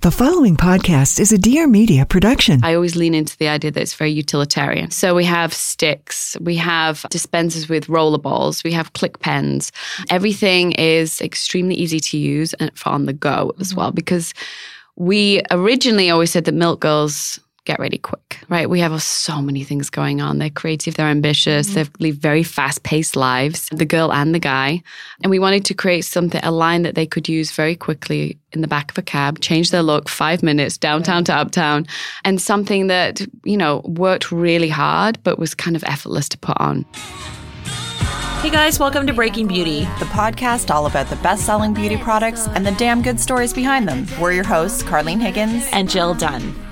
The following podcast is a Dear Media production. I always lean into the idea that it's very utilitarian. So we have sticks, we have dispensers with roller balls, we have click pens. Everything is extremely easy to use and on the go as well because we originally always said that milk girls get ready quick, right? We have so many things going on. They're creative, they're ambitious, mm-hmm. they live very fast paced lives, the girl and the guy. And we wanted to create something, a line that they could use very quickly in the back of a cab, change their look five minutes downtown to uptown, and something that, you know, worked really hard, but was kind of effortless to put on. Hey guys, welcome to Breaking Beauty. the podcast all about the best selling beauty products and the damn good stories behind them. We're your hosts, Carlene Higgins. and Jill Dunn.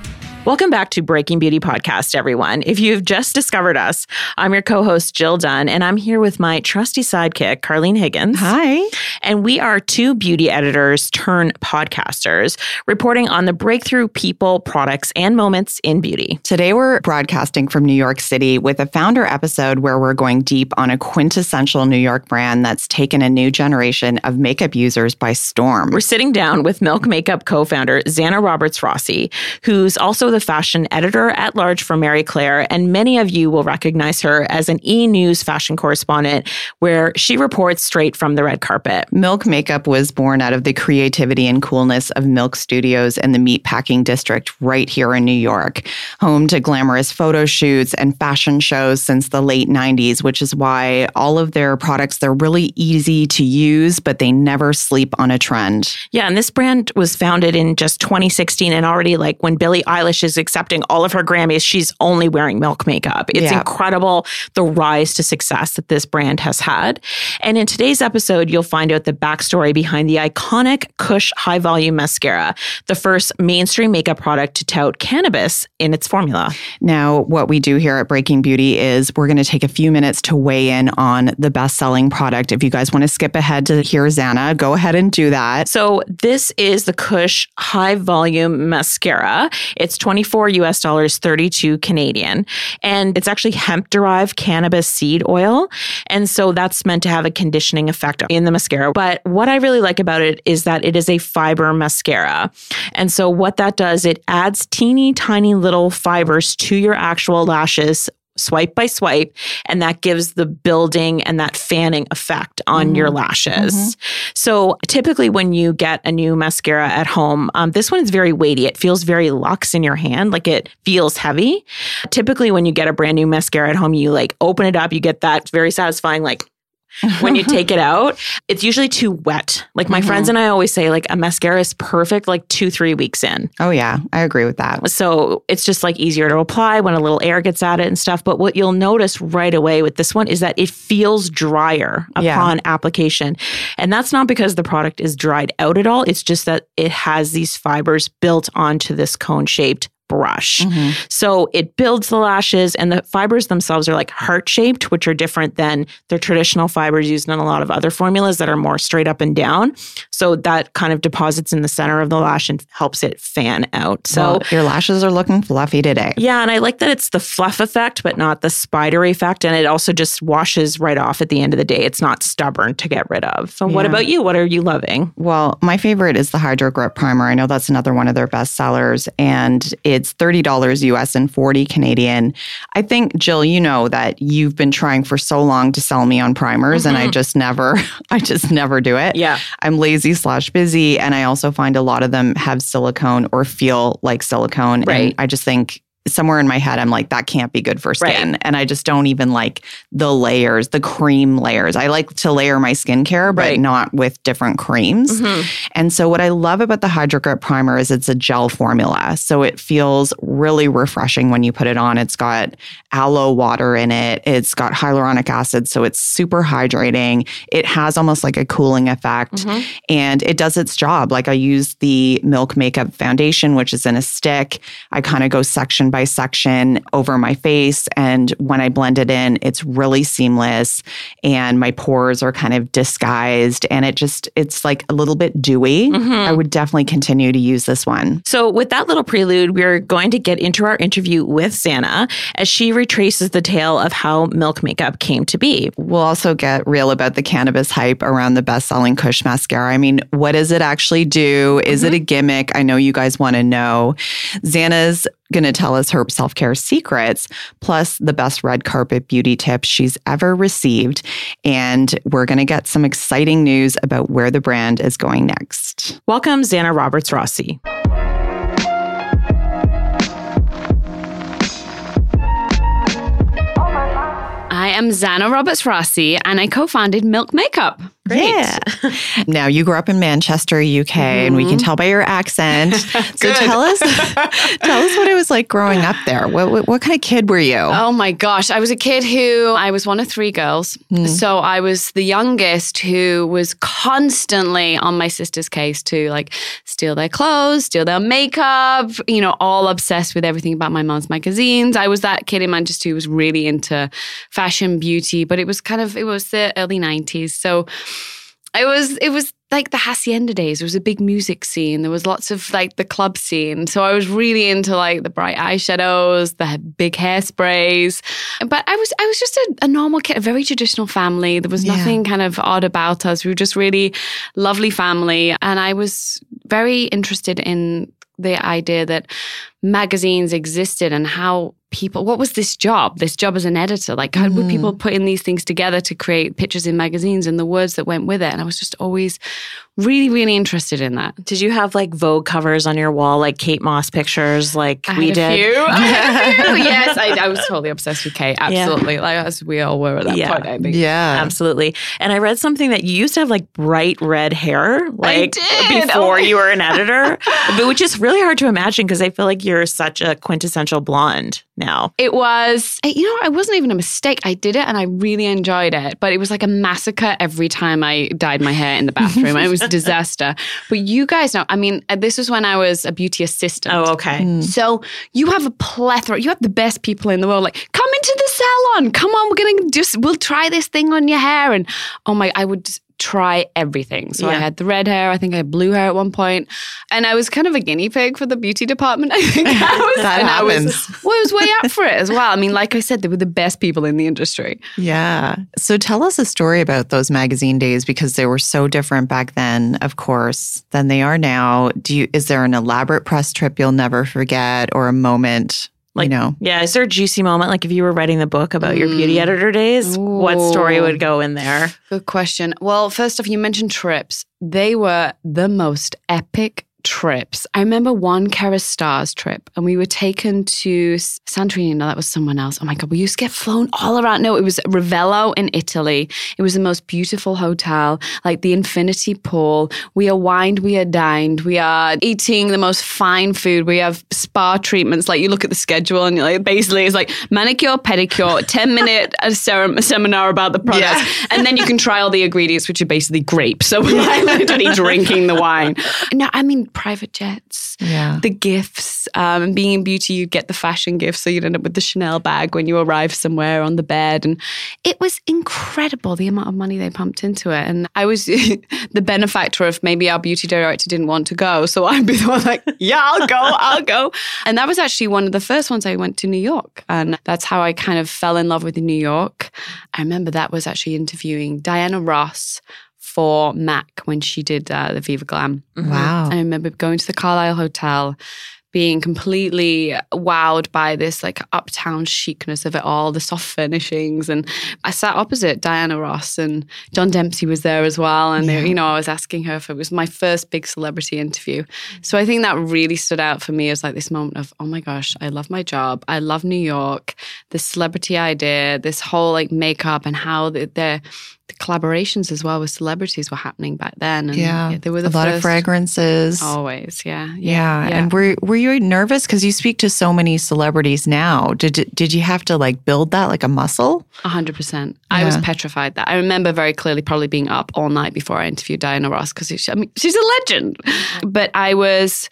Welcome back to Breaking Beauty Podcast, everyone. If you've just discovered us, I'm your co host, Jill Dunn, and I'm here with my trusty sidekick, Carlene Higgins. Hi. And we are two beauty editors turn podcasters reporting on the breakthrough people, products, and moments in beauty. Today we're broadcasting from New York City with a founder episode where we're going deep on a quintessential New York brand that's taken a new generation of makeup users by storm. We're sitting down with Milk Makeup co founder Zanna Roberts Rassi, who's also the fashion editor at large for Marie Claire. And many of you will recognize her as an e news fashion correspondent, where she reports straight from the red carpet. Milk Makeup was born out of the creativity and coolness of Milk Studios in the meatpacking district right here in New York, home to glamorous photo shoots and fashion shows since the late 90s, which is why all of their products they're really easy to use, but they never sleep on a trend. Yeah, and this brand was founded in just 2016, and already like when Billie Eilish is accepting all of her Grammys, she's only wearing milk makeup. It's Yeah. incredible the rise to success that this brand has had. And in today's episode, you'll find out the backstory behind the iconic Kush High Volume Mascara, the first mainstream makeup product to tout cannabis in its formula. Now, what we do here at Breaking Beauty is we're going to take a few minutes to weigh in on the best selling product. If you guys want to skip ahead to hear Zanna, go ahead and do that. So this is the Kush High Volume Mascara. It's 24 US dollars, 32 Canadian. And it's actually hemp derived cannabis seed oil. And so that's meant to have a conditioning effect in the mascara. But what I really like about it is that it is a fiber mascara. And so what that does, it adds teeny tiny little fibers to your actual lashes swipe by swipe and that gives the building and that fanning effect on your lashes. So typically when you get a new mascara at home um, this one is very weighty. It feels very luxe in your hand like it feels heavy. Typically when you get a brand new mascara at home you like open it up you get that very satisfying like when you take it out, it's usually too wet. Like my friends mm-hmm. and I always say, like a mascara is perfect like two, three weeks in. Oh, yeah, I agree with that. So it's just like easier to apply when a little air gets at it and stuff. But what you'll notice right away with this one is that it feels drier Yeah. upon application. And that's not because the product is dried out at all. It's just that it has these fibers built onto this cone shaped brush. Mm-hmm. So it builds the lashes, and the fibers themselves are like heart shaped, which are different than the traditional fibers used in a lot of other formulas that are more straight up and down. So that kind of deposits in the center of the lash and helps it fan out. So Well, your lashes are looking fluffy today. yeah, and I like that it's the fluff effect, but not the spidery effect. And it also just washes right off at the end of the day. It's not stubborn to get rid of. So, what about you? What are you loving? Well, my favorite is the Hydro Grip Primer. I know that's another one of their best sellers, and it It's $30 US and 40 Canadian. I think, Jill, you know that you've been trying for so long to sell me on primers and I mm-hmm. just never, I just never do it. Yeah. I'm lazy slash busy. And I also find a lot of them have silicone or feel like silicone. Right. And I just think somewhere in my head, I'm like, that can't be good for skin. And I just don't even like the layers, the cream layers. I like to layer my skincare, but Right. not with different creams. Mm-hmm. And so, what I love about the Hydro Grip Primer is it's a gel formula. So, it feels really refreshing when you put it on. It's got aloe water in it, it's got hyaluronic acid. So, it's super hydrating. It has almost like a cooling effect mm-hmm. and it does its job. Like, I use the Milk Makeup Foundation, which is in a stick. I kind of go section by section over my face. And when I blend it in, it's really seamless and my pores are kind of disguised and it just, it's like a little bit dewy. Mm-hmm. I would definitely continue to use this one. So, with that little prelude, we're going to get into our interview with Zanna as she retraces the tale of how milk makeup came to be. We'll also get real about the cannabis hype around the best selling Kush mascara. I mean, what does it actually do? Is it mm-hmm. a gimmick? I know you guys want to know. Zanna's going to tell us her self care secrets, plus the best red carpet beauty tips she's ever received. And we're going to get some exciting news about where the brand is going next. Welcome, Zanna Roberts Rassi. I am Zanna Roberts Rassi and I co founded Milk Makeup. Yeah. now you grew up in Manchester, UK, and we can mm-hmm. tell by your accent. so tell us, tell us what it was like growing up there. What, what what kind of kid were you? Oh my gosh. I was a kid who I was one of three girls. Hmm. So I was the youngest who was constantly on my sister's case to like steal their clothes, steal their makeup, you know, all obsessed with everything about my mom's magazines. I was that kid in Manchester who was really into fashion, beauty, but it was kind of, it was the early 90s. So it was, it was like the Haçienda days. There was a big music scene. There was lots of like the club scene. So I was really into like the bright eyeshadows, the big hairsprays. But I was I was just a, a normal kid, a very traditional family. There was Yeah. nothing kind of odd about us. We were just really lovely family. And I was very interested in the idea that magazines existed and how people what was this job this job as an editor like how would people mm. put in these things together to create pictures in magazines and the words that went with it and i was just always really really interested in that Did you have like Vogue covers on your wall, like Kate Moss pictures, like I we did? I yes, I, I was totally obsessed with Kate. Absolutely, like as we all were at that Yeah. point. I think. yeah. Absolutely. And I read something that you used to have like bright red hair, like before Oh. you were an editor, but which is really hard to imagine because I feel like you're such a quintessential blonde now. It was, you know, it wasn't even a mistake. I did it and I really enjoyed it, but it was like a massacre every time I dyed my hair in the bathroom. it was a disaster. But you guys know, I mean, uh, this was when I was a beauty assistant. Oh, okay. So you have a plethora. You have the best people in the world. Like, come into the salon. Come on, we're gonna just we'll try this thing on your hair. And oh my, I would just try everything. So I had the red hair. I think I had blue hair at one point, and I was kind of a guinea pig for the beauty department. I think I was. That and I was- happens. well, I was way up for it as well. I mean, like I said, they were the best people in the industry. Yeah. So tell us a story about those magazine days because they were so different back then, of course, than they are now. Do you is there an elaborate press trip you'll never forget or a moment, Like, you know? yeah, is there a juicy moment? Like if you were writing the book about your beauty mm. editor days, what story would go in there? Good question. Well, first off, you mentioned trips. They were the most epic trips. I remember one Kérastase trip, and we were taken to Santorini. No, that was someone else. Oh my God, we used to get flown all around. No, it was Ravello in Italy. It was the most beautiful hotel, like the infinity pool. We are wined, we are dined, we are eating the most fine food. We have spa treatments. Like you look at the schedule, and you're like, basically, it's like manicure, pedicure, 10 minute uh, ser- seminar about the products. And then you can try all the ingredients, which are basically grapes. So we're like literally drinking the wine. No, I mean private jets. Yeah. The gifts. Um, and being in beauty, you get the fashion gifts. So you'd end up with the Chanel bag when you arrive somewhere on the bed. And it was incredible the amount of money they pumped into it. And I was the benefactor of maybe our beauty director didn't want to go. So I'd be the one like, yeah, I'll go, I'll go. And that was actually one of the first ones I went to New York. And that's how I kind of fell in love with New York. I remember that was actually interviewing Diana Ross for MAC when she did uh, the Viva Glam. Wow. I remember going to the Carlyle Hotel, being completely wowed by this like uptown chicness of it all, the soft furnishings. And I sat opposite Diana Ross and John Demsey was there as well. And, they, you know, I was asking her if it was my first big celebrity interview. So I think that really stood out for me as like this moment of, oh my gosh, I love my job. I love New York, this celebrity idea, this whole like makeup and how the, the, collaborations as well with celebrities were happening back then. And Yeah. there were the a lot of fragrances. Always, yeah. Yeah. And were were you nervous because you speak to so many celebrities now? Did did you have to like build that like a muscle? A hundred percent. I was petrified that. I remember very clearly probably being up all night before I interviewed Diana Ross because I mean, she's a legend. But I was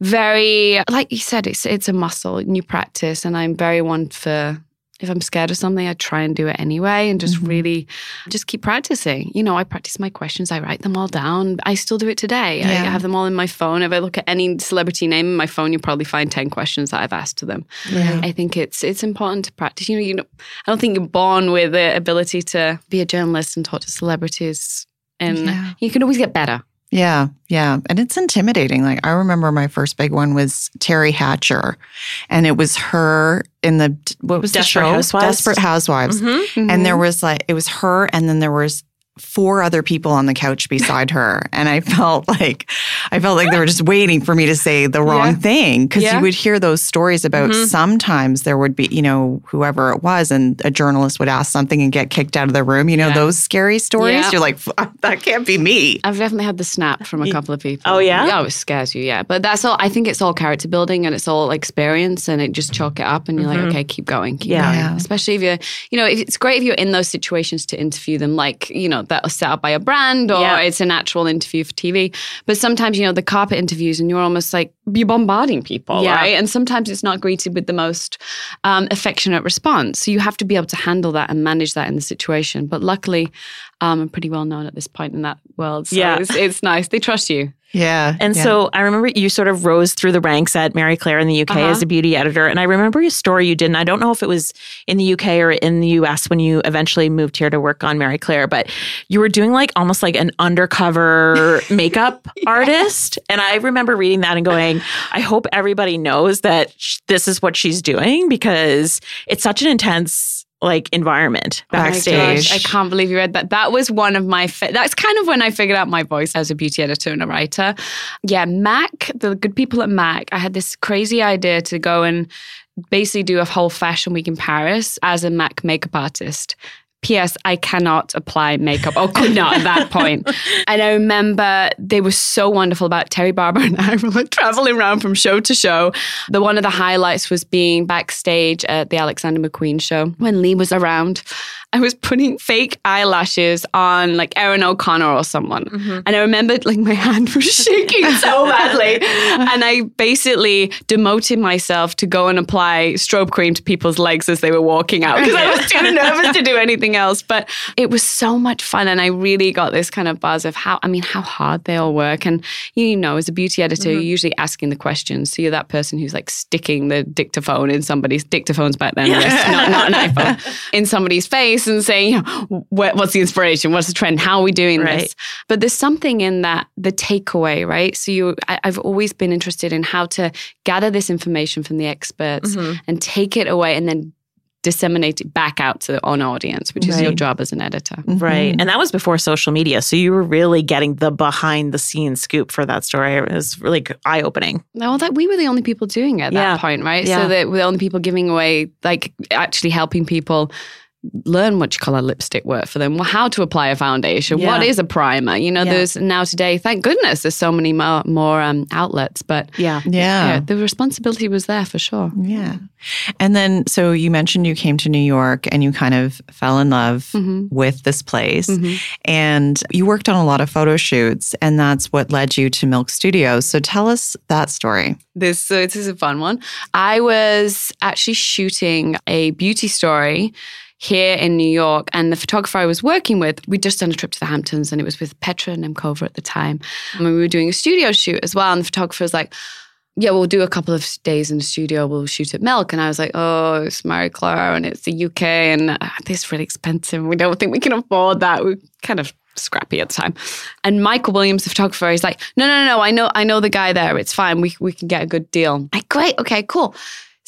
very, like you said, it's it's a muscle, new practice, and I'm very one for. If I'm scared of something, I try and do it anyway, and just mm-hmm. really, just keep practicing. You know, I practice my questions. I write them all down. I still do it today. I have them all in my phone. If I look at any celebrity name in my phone, you'll probably find ten questions that I've asked to them. Yeah. I think it's it's important to practice. You know, you know, I don't think you're born with the ability to be a journalist and talk to celebrities, and Yeah. you can always get better. Yeah, yeah. And it's intimidating. Like I remember my first big one was Teri Hatcher. And it was her in the what was Desperate the show? Housewives? Desperate Housewives. Mhm. And there was like it was her and then there was four other people on the couch beside her and i felt like i felt like they were just waiting for me to say the wrong Yeah. thing because Yeah. you would hear those stories about Mhm. sometimes there would be you know whoever it was and a journalist would ask something and get kicked out of the room you know Yeah. those scary stories you're like that can't be me I've definitely had the snap from a couple of people. Oh, yeah? yeah, it scares you. Yeah, but that's all. I think it's all character building and it's all experience, and it just chalk it up, and you're like, okay, keep going, keep Yeah. going. Especially if you're, you know, if it's great if you're in those situations to interview them, like you know that are set up by a brand or Yeah. it's an actual interview for TV. But sometimes you know the carpet interviews, and you're almost like you're bombarding people, Yeah. right? And sometimes it's not greeted with the most um, affectionate response. So you have to be able to handle that and manage that in the situation. But luckily, um, I'm pretty well known at this point in that world. So Yeah. it's, it's nice. They trust you. Yeah And yeah. so I remember you sort of rose through the ranks at Marie Claire in the UK Uh-huh. as a beauty editor. And I remember a story you did, and I don't know if it was in the UK or in the US when you eventually moved here to work on Marie Claire, but you were doing like almost like an undercover makeup artist. And I remember reading that and going, I hope everybody knows that sh- this is what she's doing because it's such an intense like environment Oh backstage. gosh, I can't believe you read that. That was one of my. Fa- that's kind of when I figured out my voice as a beauty editor and a writer. Yeah, Mac, the good people at Mac. I had this crazy idea to go and basically do a whole fashion week in Paris as a Mac makeup artist. P.S. I cannot apply makeup, oh, or could not at that point. And I remember they were so wonderful about Terry Barber and I were like traveling around from show to show. The one of the highlights was being backstage at the Alexander McQueen show when Lee was around. I was putting fake eyelashes on like Erin O'Connor or someone. Mm-hmm. And I remembered like my hand was shaking so badly. And I basically demoted myself to go and apply strobe cream to people's legs as they were walking out because I was too nervous to do anything else. But it was so much fun. And I really got this kind of buzz of how, I mean, how hard they all work. And you know, as a beauty editor, you're mm-hmm. usually asking the questions. So you're that person who's like sticking the dictaphone in somebody's dictaphones back then, yes, not, not an iPhone, in somebody's face and saying, you know, what, what's the inspiration? What's the trend? How are we doing Right. this? But there's something in that, the takeaway, right? So you, I, I've always been interested in how to gather this information from the experts mm-hmm. and take it away and then disseminate it back out to an audience, which is your job as an editor. Right. Mm-hmm. And that was before social media. So you were really getting the behind the scenes scoop for that story. It was really eye opening. Well, that we were the only people doing it at Yeah. that point, right? Yeah. So that we're the only people giving away, like actually helping people learn which color lipstick worked for them, well, how to apply a foundation, what Yeah. is a primer. You know, Yeah. there's now today, thank goodness, there's so many more, more um, outlets, but Yeah. yeah, yeah the responsibility was there for sure. Yeah. And then, so you mentioned you came to New York and you kind of fell in love Mm-hmm. with this place. And you worked on a lot of photo shoots, and that's what led you to Milk Studios. So tell us that story. This so this is a fun one. I was actually shooting a beauty story here in New York, and the photographer I was working with, we'd just done a trip to the Hamptons, and it was with Petra Nemcova at the time, and we were doing a studio shoot as well. And the photographer was like. Yeah, we'll do a couple of days in the studio. We'll shoot at Milk, and I was like, "Oh, it's Marie Claire, and it's the UK, and uh, this is really expensive. We don't think we can afford that. We're kind of scrappy at the time. And Michael Williams, the photographer, he's like, no, no, no, I know, I know the guy there. It's fine. We we can get a good deal. Like, great, okay, cool.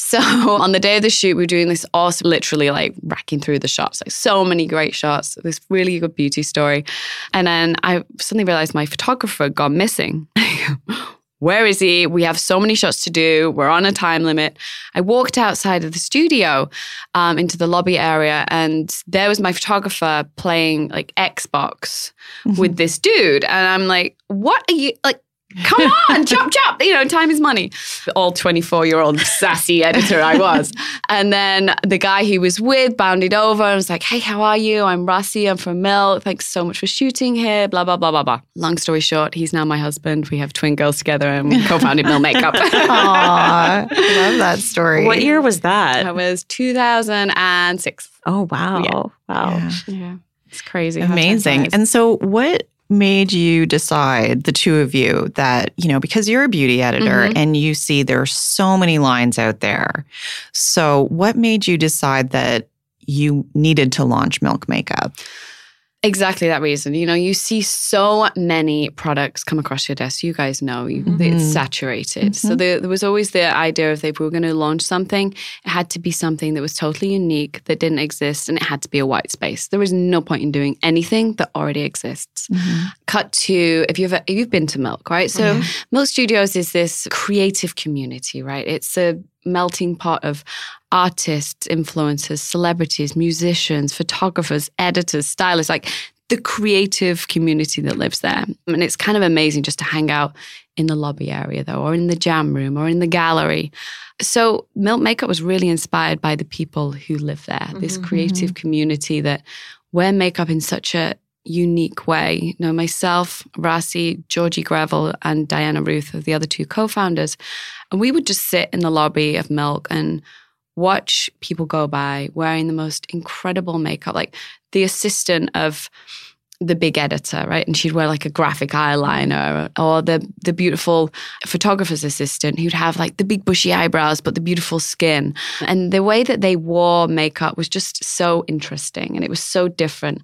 So on the day of the shoot, we were doing this awesome, literally like racking through the shots, like so many great shots, this really good beauty story. And then I suddenly realized my photographer had gone missing. Where is he? We have so many shots to do. We're on a time limit. I walked outside of the studio um, into the lobby area, and there was my photographer playing like Xbox with this dude. And I'm like, what are you like? Come on, chop, chop. You know, time is money. The old 24 year old sassy editor I was. And then the guy he was with bounded over and was like, Hey, how are you? I'm Rassi. I'm from Milk. Thanks so much for shooting here. Blah, blah, blah, blah, blah. Long story short, he's now my husband. We have twin girls together and we co founded Milk Makeup. Aw, love that story. What year was that? that was 2006. Oh wow. Yeah. Wow. Yeah. Yeah. It's crazy. Amazing. And so, what made you decide, the two of you, that, you know, because you're a beauty editor Mhm. and you see there's so many lines out there. So, what made you decide that you needed to launch Milk Makeup? Exactly that reason. You know, you see so many products come across your desk. You guys know you, it's Mhm. saturated. So there, there was always the idea of if we were going to launch something, it had to be something that was totally unique, that didn't exist, and it had to be a white space. There was no point in doing anything that already exists. Mm-hmm. Cut to if you've if you've been to Milk, right? So mm-hmm. Milk Studios is this creative community, right? It's a melting pot of artists, influencers, celebrities, musicians, photographers, editors, stylists, like the creative community that lives there. And it's kind of amazing just to hang out in the lobby area, though, or in the jam room, or in the gallery. So, Milk Makeup was really inspired by the people who live there, this mm-hmm. creative community that wear makeup in such a unique way. Know, myself, Rassi, Georgie Greville, and Diana Ruth are the other two co-founders. And we would just sit in the lobby of Milk and watch people go by wearing the most incredible makeup, like the assistant of the big editor, right? And she'd wear like a graphic eyeliner, or the the beautiful photographer's assistant who'd have like the big bushy eyebrows but the beautiful skin. And the way that they wore makeup was just so interesting and it was so different.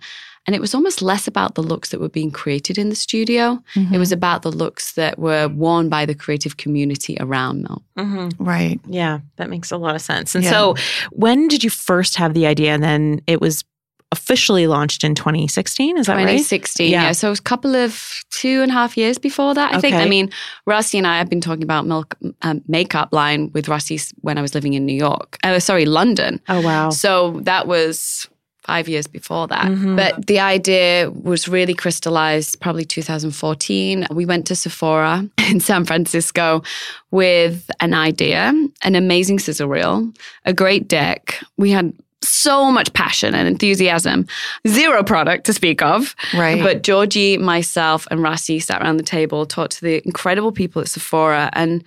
And it was almost less about the looks that were being created in the studio. It was about the looks that were worn by the creative community around Milk. Mm-hmm. Right. Yeah, that makes a lot of sense. And Yeah. so, when did you first have the idea? And then it was officially launched in 2016. Is that right? 2016. Yeah. Yeah. So it was a couple of two and a half years before that, I think. I mean, Rusty and I have been talking about milk um, makeup line with Rusty when I was living in New York. Uh, sorry, London. Oh wow. So that was five years before that. Mhm. But the idea was really crystallized probably 2014. We went to Sephora in San Francisco with an idea, an amazing sizzle reel, a great deck. We had so much passion and enthusiasm, zero product to speak of. Right. But Georgie, myself, and Rassi sat around the table, talked to the incredible people at Sephora, and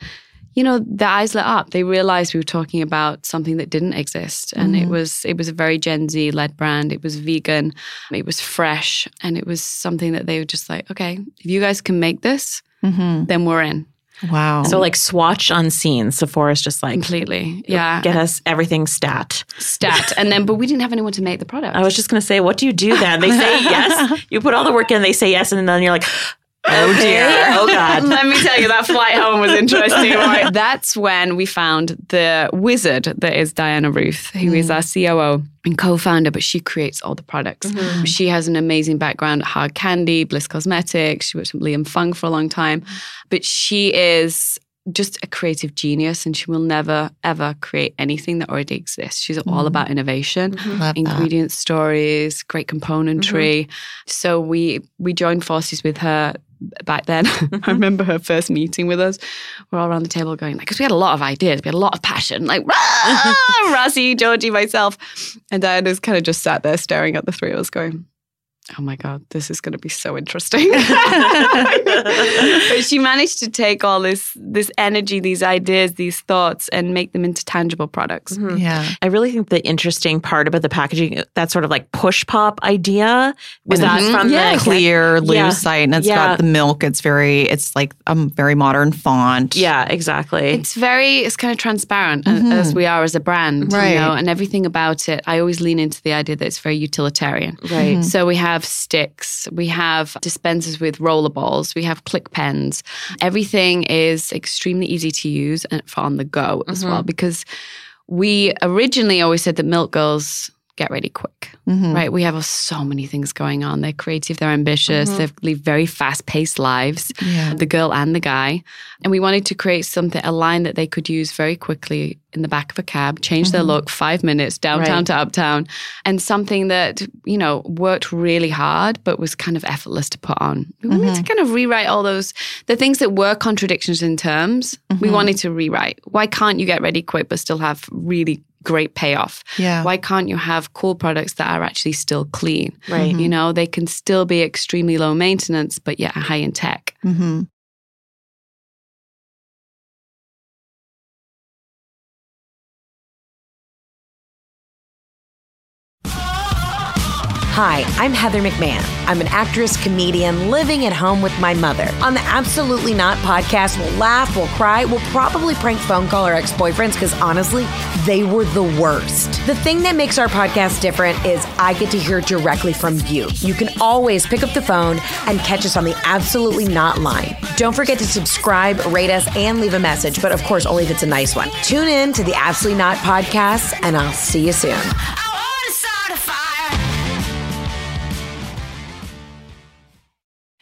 you know, their eyes lit up. They realized we were talking about something that didn't exist, and it was it was a very Gen Z led brand. It was vegan, it was fresh, and it was something that they were just like, okay, if you guys can make this, Mhm. then we're in Wow. So like swatch on unseen. Sephora's just like completely. Yeah, get us everything stat. stat, and then but we didn't have anyone to make the product. I was just gonna say, what do you do then? They say yes. You put all the work in, they say yes, and then you're like, oh dear, oh god. Let me tell you, that flight home was interesting. Right? That's when we found the wizard that is Diana Ruth, who is mm. our COO and co-founder, but she creates all the products. Mm-hmm. She has an amazing background at Hard Candy, Bliss Cosmetics. She worked with Liam Fung for a long time, but she is just a creative genius and she will never ever create anything that already exists. She's all mm-hmm. about innovation mm-hmm. that. ingredient stories, great componentry. So we we joined forces with her back then. I mm-hmm. remember her first meeting with us. We're all around the table going like, because we had a lot of ideas, we had a lot of passion, like! Rassi, mm-hmm. Georgie, myself, and Diana's kind of just sat there staring at the three of us, going. Oh my God, this is going to be so interesting. but she managed to take all this this energy, these ideas, these thoughts, and make them into tangible products. Mm-hmm. Yeah. I really think the interesting part about the packaging, uh, that sort of like push pop idea, was that Mhm. from Yeah. the Clear, loose Yeah. site, and it's Yeah. got the milk. It's very, it's like a very modern font. Yeah, exactly. It's very, it's kind of transparent a- as we are as a brand, Right. you know, and everything about it. I always lean into the idea that it's very utilitarian. right. Mm-hmm. So we have have sticks, we have dispensers with roller balls, we have click pens. Everything is extremely easy to use and for on the go as well mm-hmm. because we originally always said that milk girls get ready quick, Mhm. right? We have so many things going on. They're creative, they're ambitious, mm-hmm. they live very fast paced lives, Yeah. the girl and the guy. And we wanted to create something, a line that they could use very quickly in the back of a cab, change their mm-hmm. look five minutes downtown Right. to uptown, and something that, you know, worked really hard, but was kind of effortless to put on. We wanted mm-hmm. to kind of rewrite all those, the things that were contradictions in terms, we wanted to rewrite. Why can't you get ready quick, but still have really great payoff? Yeah. Why can't you have cool products that are actually still clean? Right. You know, they can still be extremely low maintenance, but yet high in tech. Mm-hmm. Hi, I'm Heather McMahon. I'm an actress, comedian living at home with my mother. On the Absolutely Not podcast, we'll laugh, we'll cry, we'll probably prank phone call our ex boyfriends because honestly, they were the worst. The thing that makes our podcast different is I get to hear directly from you. You can always pick up the phone and catch us on the Absolutely Not line. Don't forget to subscribe, rate us, and leave a message, but of course, only if it's a nice one. Tune in to the Absolutely Not podcast, and I'll see you soon.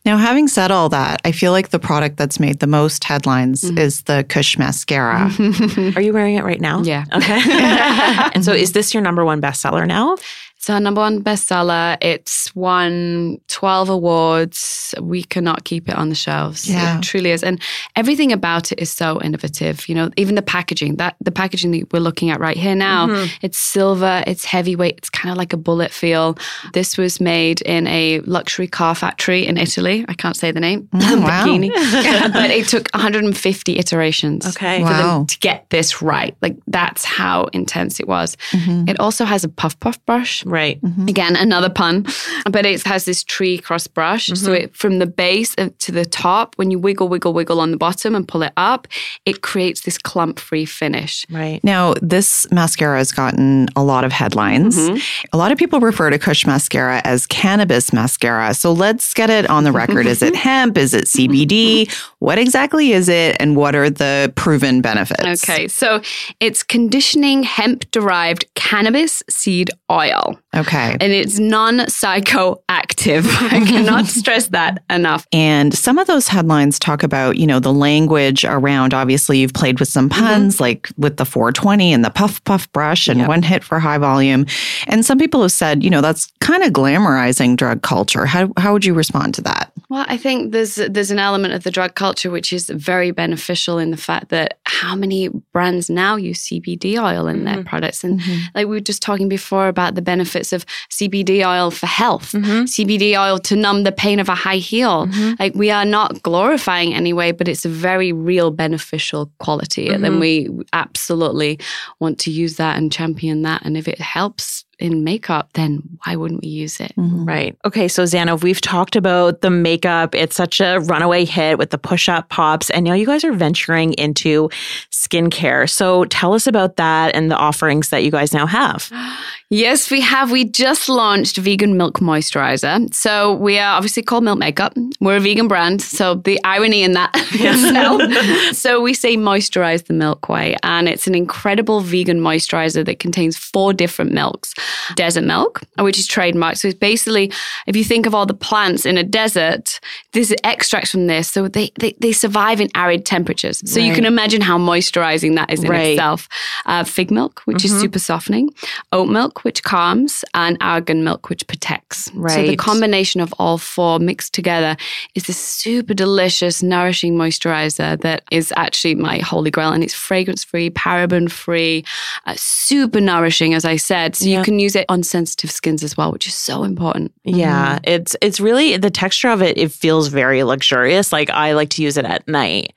Now, having said all that, I feel like the product that's made the most headlines Mm-hmm. is the Kush mascara. Are you wearing it right now? Yeah. Okay. and so is this your number one bestseller now? It's our number one bestseller. It's won 12 awards. We cannot keep it on the shelves. Yeah. It truly is. And everything about it is so innovative. You know, even the packaging, that the packaging that we're looking at right here now, Mm-hmm. it's silver, it's heavyweight, it's kind of like a bullet feel. This was made in a luxury car factory in Italy. I can't say the name. Mm, wow. Bikini. but it took 150 iterations Okay. for Wow. them to get this right. Like that's how intense it was. Mm-hmm. It also has a puff puff brush. Right. Again, another pun, but it has this tree cross brush. So it from the base uh, to the top, when you wiggle, wiggle, wiggle on the bottom and pull it up, it creates this clump-free finish. Right. Now, this mascara has gotten a lot of headlines. Mm-hmm. A lot of people refer to Kush mascara as cannabis mascara. So let's get it on the record. is it hemp? Is it CBD? What exactly is it? And what are the proven benefits? Okay, so it's conditioning hemp-derived cannabis seed oil, Okay. and it's non-psychoactive. I cannot stress that enough. And some of those headlines talk about, you know, the language around obviously you've played with some mm-hmm. puns like with the 420 and the puff puff brush and one hit for high volume. And some people have said, you know, that's kind of glamorizing drug culture. How how would you respond to that? Well, I think there's there's an element of the drug culture which is very beneficial in the fact that how many brands now use CBD oil in their mm-hmm. products, and mm-hmm. like we were just talking before about the benefits of CBD oil for health, mm-hmm. CBD oil to numb the pain of a high heel. Mm-hmm. Like we are not glorifying anyway, but it's a very real beneficial quality, and then mm-hmm. we absolutely want to use that and champion that, and if it helps in makeup, then why wouldn't we use it? Mm-hmm. Right. Okay. So, Xana, we've talked about the makeup. It's such a runaway hit with the push up pops. And now you guys are venturing into skincare. So, tell us about that and the offerings that you guys now have. Yes, we have. We just launched vegan milk moisturizer. So we are obviously called Milk Makeup. We're a vegan brand. So the irony in that itself. so we say moisturize the milk way. And it's an incredible vegan moisturizer that contains four different milks. Desert milk, which is trademarked. So it's basically, if you think of all the plants in a desert, there's extracts from this. So they, they, they survive in arid temperatures. So you can imagine how moisturizing that is in Right. itself. Uh, fig milk, which is super softening, oat milk, which calms, and argan milk, which protects. So the combination of all four mixed together is this super delicious, nourishing moisturizer that is actually my holy grail. And it's fragrance free, paraben free, uh, super nourishing, as I said. So Yeah. you can use it on sensitive skins as well, which is so important. Yeah, mm-hmm. it's it's really the texture of it. It feels very luxurious. Like I like to use it at night.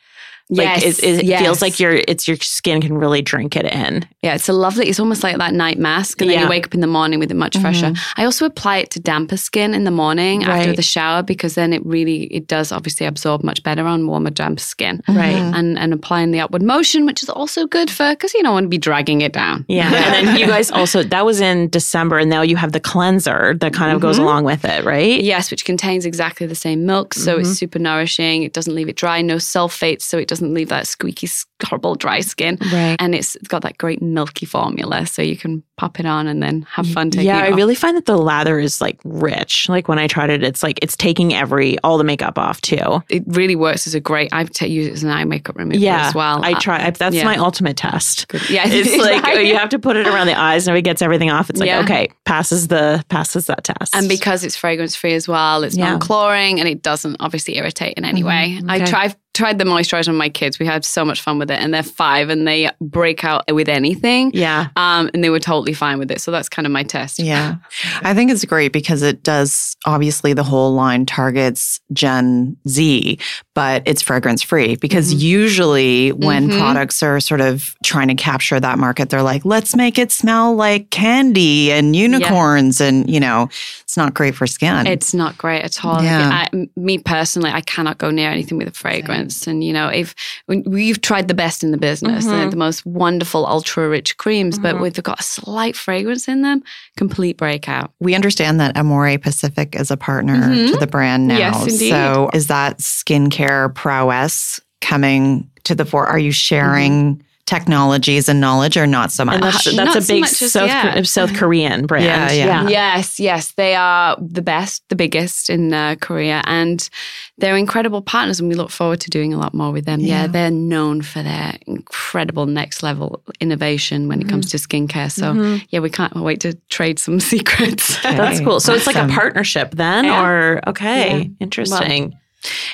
Like Yes, it, it yes. feels like your it's your skin can really drink it in. Yeah, it's a lovely. It's almost like that night mask, and then Yeah. you wake up in the morning with it much mm-hmm. fresher. I also apply it to damper skin in the morning after the shower because then it really it does obviously absorb much better on warmer, damp skin. Right. Mm-hmm. and and applying the upward motion, which is also good for because you don't want to be dragging it down. Yeah. and then you guys also that was in December and now you have the cleanser that kind of goes mm-hmm. along with it, right? Yes, which contains exactly the same milk, so it's super nourishing. It doesn't leave it dry, no sulfates, so it doesn't leave that squeaky, horrible dry skin. Right. And it's got that great milky formula, so you can pop it on and then have fun taking Yeah, I off. really find that the lather is like rich. Like when I tried it, it's like it's taking every all the makeup off too. it really works as a great. I've t- used it as an eye makeup remover Yeah, as well. I uh, try. I, that's yeah. my ultimate test. Yeah, It's like oh, you have to put it around the eyes, and it gets everything off. It's like Yeah. okay, passes the passes that test. And because it's fragrance free as well, it's Yeah. non-chlorine and it doesn't obviously irritate in any mm-hmm. way. I Okay. tried tried the moisturizer on my kids. We had so much fun with it, and they're five and they break out with anything. yeah, Um, and they were totally fine with it. So that's kind of my test. Yeah. I think it's great because it does obviously the whole line targets Gen Z, but it's fragrance free because usually when Mhm. products are sort of trying to capture that market, they're like, let's make it smell like candy and unicorns. And, you know, it's not great for skin. It's not great at all. Yeah. I, me personally, I cannot go near anything with a fragrance. And you know, if we've tried the best in the business, Mm-hmm. and the most wonderful ultra rich creams, but we've got a slight fragrance in them, complete breakout. we understand that Amorepacific is a partner to the brand now. Yes, indeed. So is that skincare prowess coming to the fore? Are you sharing technologies and knowledge or not so much? and that's that's not a so big as South. South Korean brand. Yeah, yeah. Yes, yes, they are the best, the biggest in uh, Korea, and they're incredible partners. And we look forward to doing a lot more with them. Yeah, Yeah. they're known for their incredible next level innovation when it comes to skincare. So yeah, we can't wait to trade some secrets. That's cool. So it's like a partnership then, Yeah. or okay, Yeah. interesting.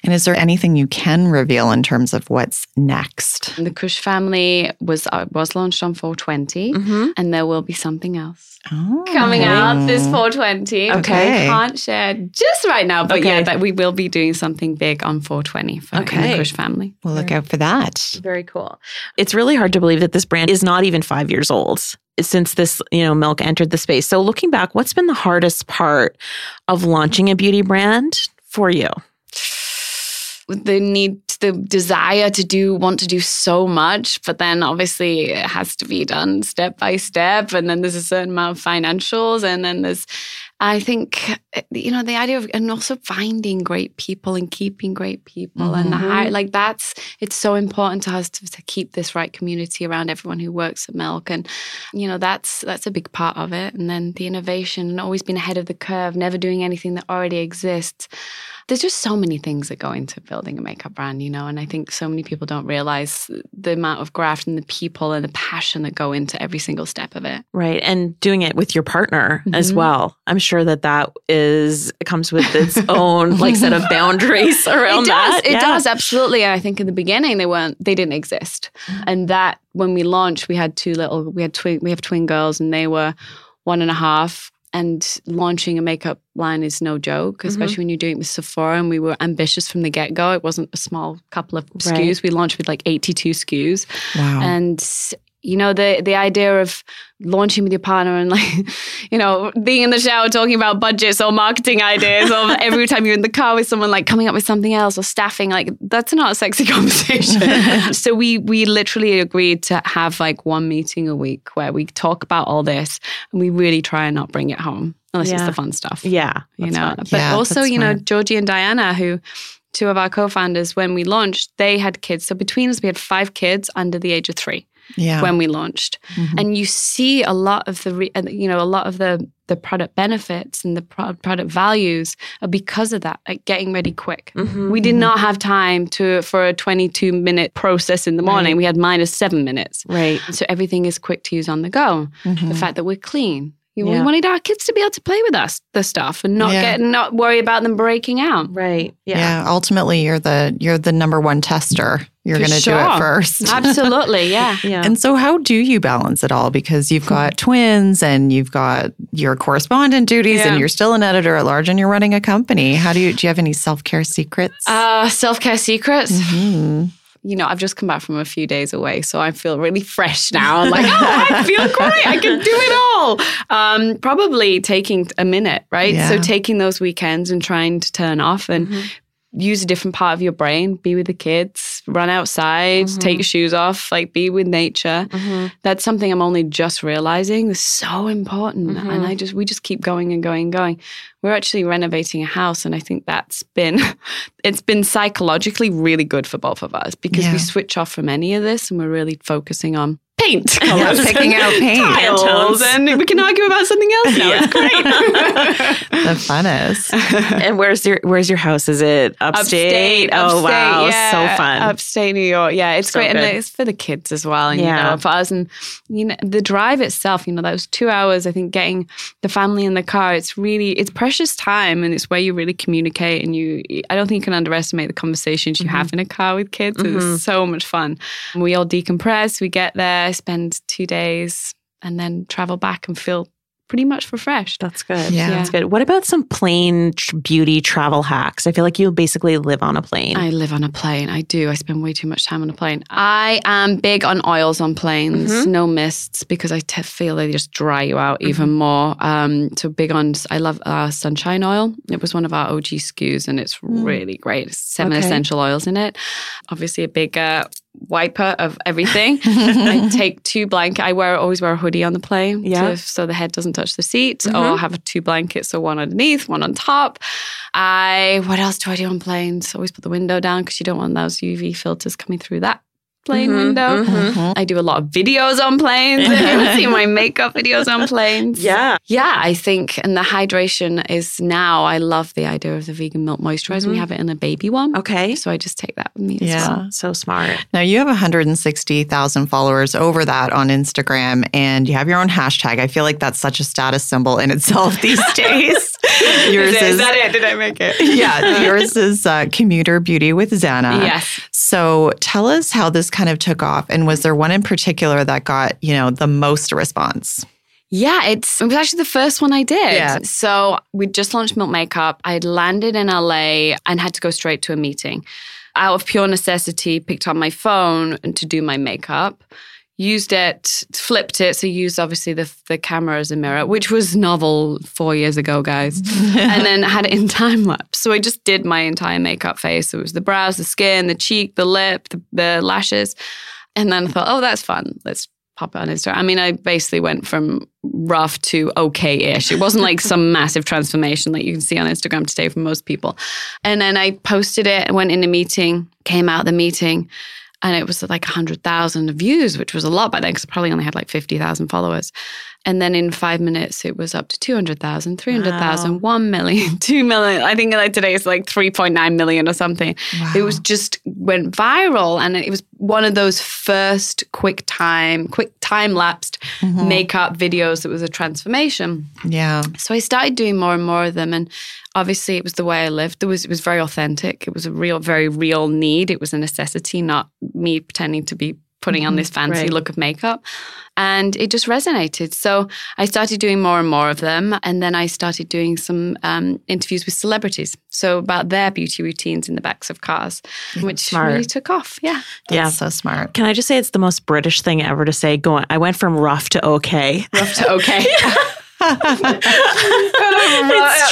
And is there anything you can reveal in terms of what's next? the Kush family was uh, was launched on 420, Mhm. and there will be something else Oh. coming out this 420. Okay. I can't share just right now, but Okay. yeah, that we will be doing something big on 420 for Okay. the Kush family. We'll look out for that. Very cool. It's really hard to believe that this brand is not even five years old since this, you know, milk entered the space. So looking back, what's been the hardest part of launching a beauty brand for you? The need the desire to do want to do so much but then obviously it has to be done step by step. And then there's a certain amount of financials. And then there's i think eh, you know the idea of and also finding great people and keeping great people and the mm-hmm. hire, like that's it's so important to us to, to keep this right community around everyone who works at milk and you know that's that's a big part of it. And then the innovation and always being ahead of the curve never doing anything that already exists there's just so many things that go into building a makeup brand, you know, and I think so many people don't realize the amount of graft and the people and the passion that go into every single step of it. Right. And doing it with your partner as Mhm. well. I'm sure that that is, it comes with its own like set of boundaries around it does, that. it Yeah. does absolutely. I think in the beginning they weren't, they didn't exist, and that when we launched, we had two little, we had twin, we have twin girls, and they were one and a half. And launching a makeup line is no joke, mm-hmm. especially when you're doing it with Sephora. And we were ambitious from the get go. It wasn't a small couple of SKUs. We launched with like 82 SKUs. Wow. and you know the the idea of launching with your partner and like you know being in the shower talking about budgets or marketing ideas or every time you're in the car with someone like coming up with something else or staffing like that's not a sexy conversation. So we we literally agreed to have like one meeting a week where we talk about all this and we really try and not bring it home unless it's the fun stuff Yeah. you know? but Yeah, also you know georgie and diana who two of our co-founders when we launched they had kids. So between us we had five kids under the age of three yeah. when we launched and you see a lot of the re- uh, you know a lot of the the product benefits and the pro- product values are because of that like getting ready quick Mhm. we did not have time to for a 22 minute process in the morning we had minus seven minutes Right. so everything is quick to use on the go the fact that we're clean you know, Yeah. we wanted our kids to be able to play with us the stuff and not Yeah. get not worry about them breaking out Right. Yeah. yeah. Ultimately, you're the you're the number one tester. You're going to do it first. absolutely yeah Yeah. And so, how do you balance it all? Because you've got twins and you've got your correspondent duties, Yeah. and you're still an editor at large, and you're running a company. How do you do? You have any self care secrets? uh self-care secrets Mhm. you know, I've just come back from a few days away, so I feel really fresh now. I'm like, oh, I feel great. I can do it all. Um, probably taking a minute, right? Yeah. So taking those weekends and trying to turn off and use a different part of your brain, be with the kids, run outside, take mm-hmm. your shoes off, like be with nature. Mm-hmm. That's something I'm only just realizing is so important. And mm-hmm. I just we just keep going and going and going. We're actually renovating a house and I think that's been it's been psychologically really good for both of us because Yeah. we switch off from any of this and we're really focusing on paint Yeah, picking out paint. tiles and we can argue about something else now. It's great. The funnest. and where's your where's your house? Is it upstate? oh upstate, wow, yeah. so fun. Upstate New York, yeah, it's So great, good. and it's for the kids as well. And Yeah. you know, for us, and you know, the drive itself, you know, that was two hours. I think getting the family in the car, it's really it's precious time, and it's where you really communicate. And you, I don't think you can underestimate the conversations you Mm-hmm. have in a car with kids. It's so much fun. We all decompress. We get there, spend two days, and then travel back and feel pretty much refreshed. That's good. Yeah. That's good. What about some plain tr- beauty travel hacks? I feel like you basically live on a plane. I live on a plane. I do. I spend way too much time on a plane. I am big on oils on planes, Mm-hmm. no mists because I feel they just dry you out even more. Um, so big on. I love uh, sunshine oil. It was one of our OG SKUs, and it's really great. It's seven Mm. Okay. essential oils in it. Obviously, a big. Uh, wiper of everything i take two blanket i wear always wear a hoodie on the plane Yeah. to- so the head doesn't touch the seat or Mhm. I'll have two blankets so one underneath one on top I what else do I do on planes? Always put the window down because you don't want those UV filters coming through that plane Mhm, window. mhm. I do a lot of videos on planes. If you haven't seen my makeup videos on planes. Yeah. Yeah, I think, and the hydration is now, I love the idea of the vegan milk moisturizer. We have it in a baby one. Okay. So I just take that with me Yeah. as well. So smart. Now you have 160,000 followers over that on Instagram and you have your own hashtag. I feel like that's such a status symbol in itself these days. yours Is, is, that it? Did I make it? yeah, yours is uh, commuter beauty with Zanna. Yes. So tell us how this kind of took off and was there one in particular that got, you know, the most response? Yeah, it's it was actually the first one I did. Yeah. So we just launched Milk Makeup. I'd landed in LA and had to go straight to a meeting. Out of pure necessity, picked up my phone to do my makeup. Used it, flipped it. So used obviously the the camera as a mirror, which was novel four years ago, guys. and then had it in time lapse. So I just did my entire makeup face. So It was the brows, the skin, the cheek, the lip, the, the lashes. And then I thought, oh, that's fun. Let's pop it on Instagram. I mean, I basically went from rough to okay-ish. It wasn't like some massive transformation that you can see on Instagram today for most people. And then I posted it, went in a meeting, came out of the meeting, and it was like 100,000 views, which was a lot by then because I probably only had like 50,000 followers. And then in five minutes, it was up to 200,000, 300,000, 1 million, 2 million. I think like today it's like 3.9 million or something. It was just went viral. And it was one of those first quick time, quick time lapsed mm-hmm. makeup videos that was a transformation. Yeah. So I started doing more and more of them, and obviously it was the way I lived. There was it was very authentic. It was a real, very real need. It was a necessity, not me pretending to be putting on this fancy Right. look of makeup. And it just resonated. So I started doing more and more of them, and then I started doing some um, interviews with celebrities. So about their beauty routines in the backs of cars, which Smart. really took off. Yeah. That's Yeah. so smart. Can I just say it's the most British thing ever to say? Going, I went from rough to okay. Rough to okay. it's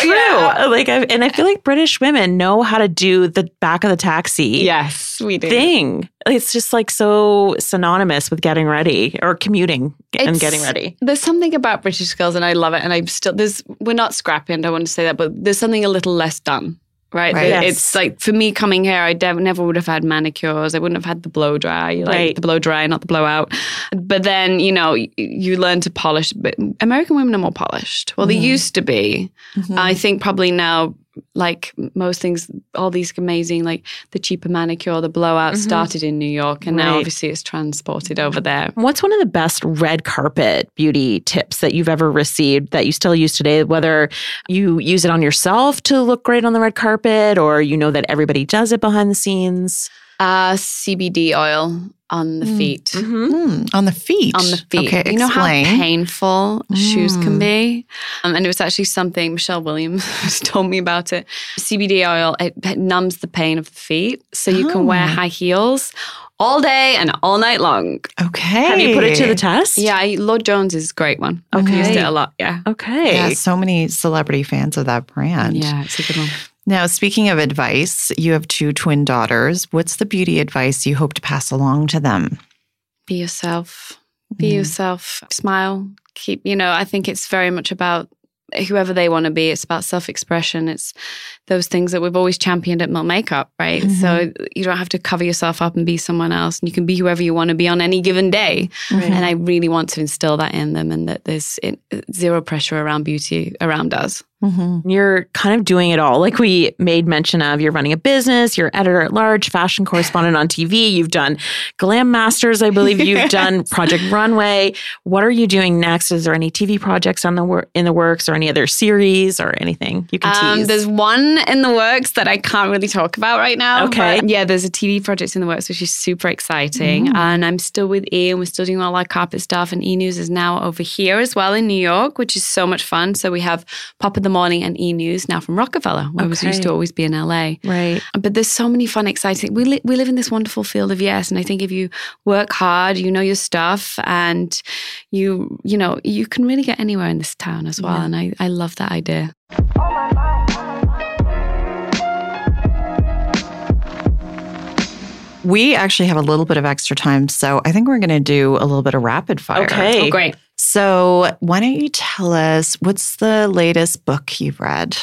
true. Like, I, and I feel like British women know how to do the back of the taxi yes, we did. thing. It's just like so synonymous with getting ready or commuting and getting ready. There's something about British girls, and I love it. And I'm still there's we're not scrappy, and I want to say that, but there's something a little less done. Right, Right. Yes. it's like for me coming here, I dev- never would have had manicures. I wouldn't have had the blow dry, like Right. the blow dry, not the blowout. But then you know y- you learn to polish. But American women are more polished. Well, they mm-hmm. used to be. Mm-hmm. I think probably now, like most things, all these amazing like the cheaper manicure, the blowout started in New York, and now obviously it's transported over there. What's one of the best red carpet beauty tips that you've ever received that you still use today? Whether you use it on yourself to look great on the red carpet or you know that everybody does it behind the scenes? Uh, CBD oil. On the feet. Hmm, on the feet. On the feet. Okay, you know how explain. painful shoes can Mm. be? Um, and it was actually something Michelle Williams told me about it. CBD oil, it, it numbs the pain of the feet. So you can wear Oh. high heels all day and all night long. Okay. Have you put it to the test? Yeah, I- Lord Jones is a great one. Okay. I've used it a lot. Yeah. Okay. Yeah, so many celebrity fans of that brand. Yeah, it's a good one. Now, speaking of advice, you have two twin daughters. What's the beauty advice you hope to pass along to them? Be yourself. Be Mm. yourself. Smile. Keep, you know, I think it's very much about whoever they want to be. It's about self expression. It's those things that we've always championed at Milk Makeup, right? Mm-hmm. So you don't have to cover yourself up and be someone else. And you can be whoever you want to be on any given day. And I really want to instill that in them and that there's zero pressure around beauty around us. Mm-hmm. You're kind of doing it all. Like we made mention of, you're running a business, you're editor at large, fashion correspondent on TV, you've done Glam Masters, I believe you've done Project Runway. What are you doing next? Is there any TV projects on the wor- in the works or any other series or anything you can Um, tease? there's one in the works that I can't really talk about right now. Okay. yeah, there's a TV project in the works, which is super exciting. And I'm still with E, and we're still doing all our carpet stuff. And E News is now over here as well in New York, which is so much fun. So we have Pop of the Morning and E News now from Rockefeller, where was used to always be in LA. right. But there's so many fun, exciting. We li- we live in this wonderful field of yes, and I think if you work hard, you know your stuff, and you you know you can really get anywhere in this town as well. And I I love that idea. We actually have a little bit of extra time, so I think we're going to do a little bit of rapid fire. Okay. Oh, great. So, why don't you tell us what's the latest book you've read?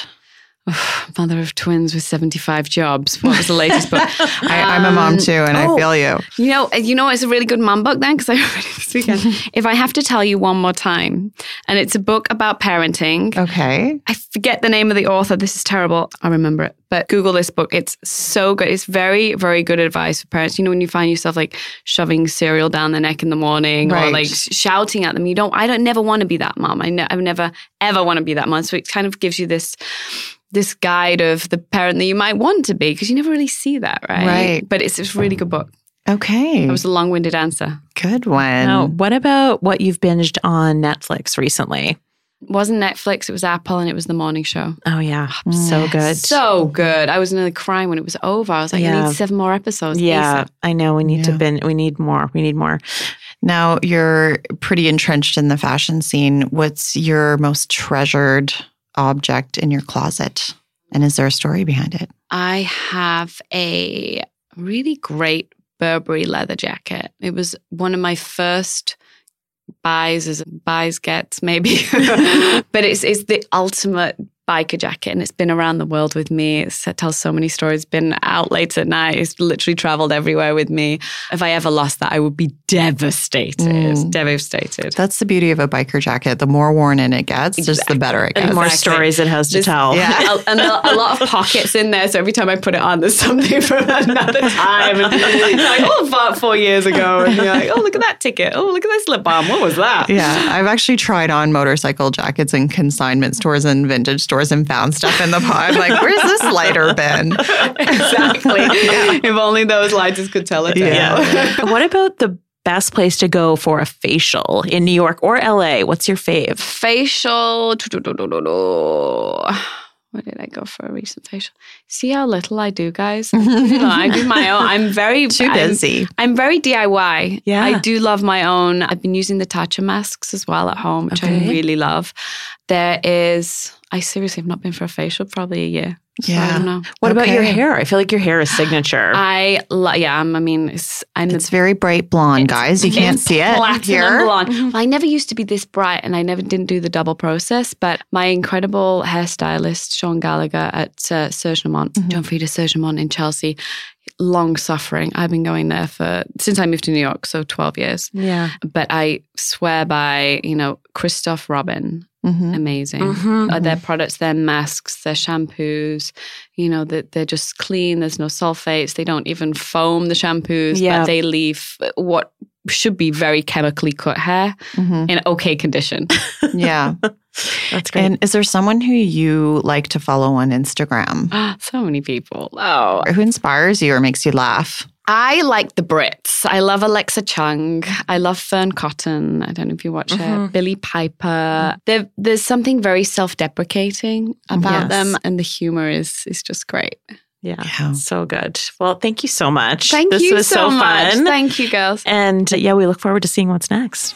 Mother of twins with 75 jobs. What was the latest book? I, I'm a mom Um, too, and oh. I feel you. You know, you know, it's a really good mum book then because I read it this weekend. if I have to tell you one more time, and it's a book about parenting. Okay. I forget the name of the author. This is terrible. I remember it, but Google this book. It's so good. It's very, very good advice for parents. You know, when you find yourself like shoving cereal down their neck in the morning or like shouting at them, you don't. I don't never want to be that mom. I, ne- I never ever want to be that mom. So it kind of gives you this. This guide of the parent that you might want to be because you never really see that, right? Right. But it's, it's a really good book. Okay. That was a long winded answer. Good one. Now, what about what you've binged on Netflix recently? It wasn't Netflix, it was Apple and it was the morning show. Oh yeah, mm. so good. So good. I was nearly crying when it was over. I was like, I need seven more episodes. yeah, ASAP. I know. We need to Yeah. bin. We need more. We need more. Now you're pretty entrenched in the fashion scene. What's your most treasured object in your closet? And is there a story behind it? I have a really great Burberry leather jacket. It was one of my first buys as buys gets maybe but it's it's the ultimate biker jacket and it's been around the world with me it's, it tells so many stories been out late at night it's literally traveled everywhere with me if i ever lost that i would be devastated Mm. devastated That's the beauty of a biker jacket. The more worn in it gets, just the better it And gets. more Exactly. stories it has to There's- tell. Yeah. a, and a, a lot of pockets in there. So every time I put it on, there's something from another time. And you're like, oh, about four years ago. And you're like, oh, look at that ticket. Oh, look at this lip balm. What was that? Yeah, I've actually tried on motorcycle jackets in consignment stores and vintage stores and found stuff in the pot. I'm like, where's this lighter been? exactly. If only those lighters could tell it. Yeah. what about the best place to go for a facial in New York or LA? What's your fave? Facial. Where did I go for a recent facial? See how little I do, guys. You know, I do my own. I'm very Too I'm- busy. I'm very DIY. Yeah. I do love my own. I've been using the Tatcha masks as well at home, which I really love. There is, I seriously have not been for a facial probably a year. So I Yeah. don't know. What about your hair? I feel like your hair is signature. I, lo- yeah, I'm, I mean, it's, I'm It's very bright blonde, guys. You can't see it here. blonde. Well, I never used to be this bright, and I never didn't do the double process. But my incredible hairstylist Sean Gallagher at uh, Serge Normant, Mm-hmm. John Frieda Serge Normant in Chelsea, long suffering. I've been going there for since I moved to New York, so twelve years. yeah. But I swear by you know Christophe Robin, Mhm. amazing. Mhm. Uh, their products, their masks, their shampoos, you know, that they're just clean. There's no sulfates. They don't even foam the shampoos, Yeah. but they leave what should be very chemically cut hair Mhm. in okay condition. Yeah. That's great. And is there someone who you like to follow on Instagram? so many people. Oh, Or who inspires you or makes you laugh? I like the Brits. I love Alexa Chung. I love Fearne Cotton. I don't know if you watch her. Billie Piper. There, there's something very self-deprecating about Yes. them, and the humor is is just great. Yeah, Yeah. so good. Well, thank you so much. Thank this you was so, so, much. fun. Thank you, girls. and uh, yeah, we look forward to seeing what's next.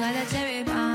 like a cherry bomb.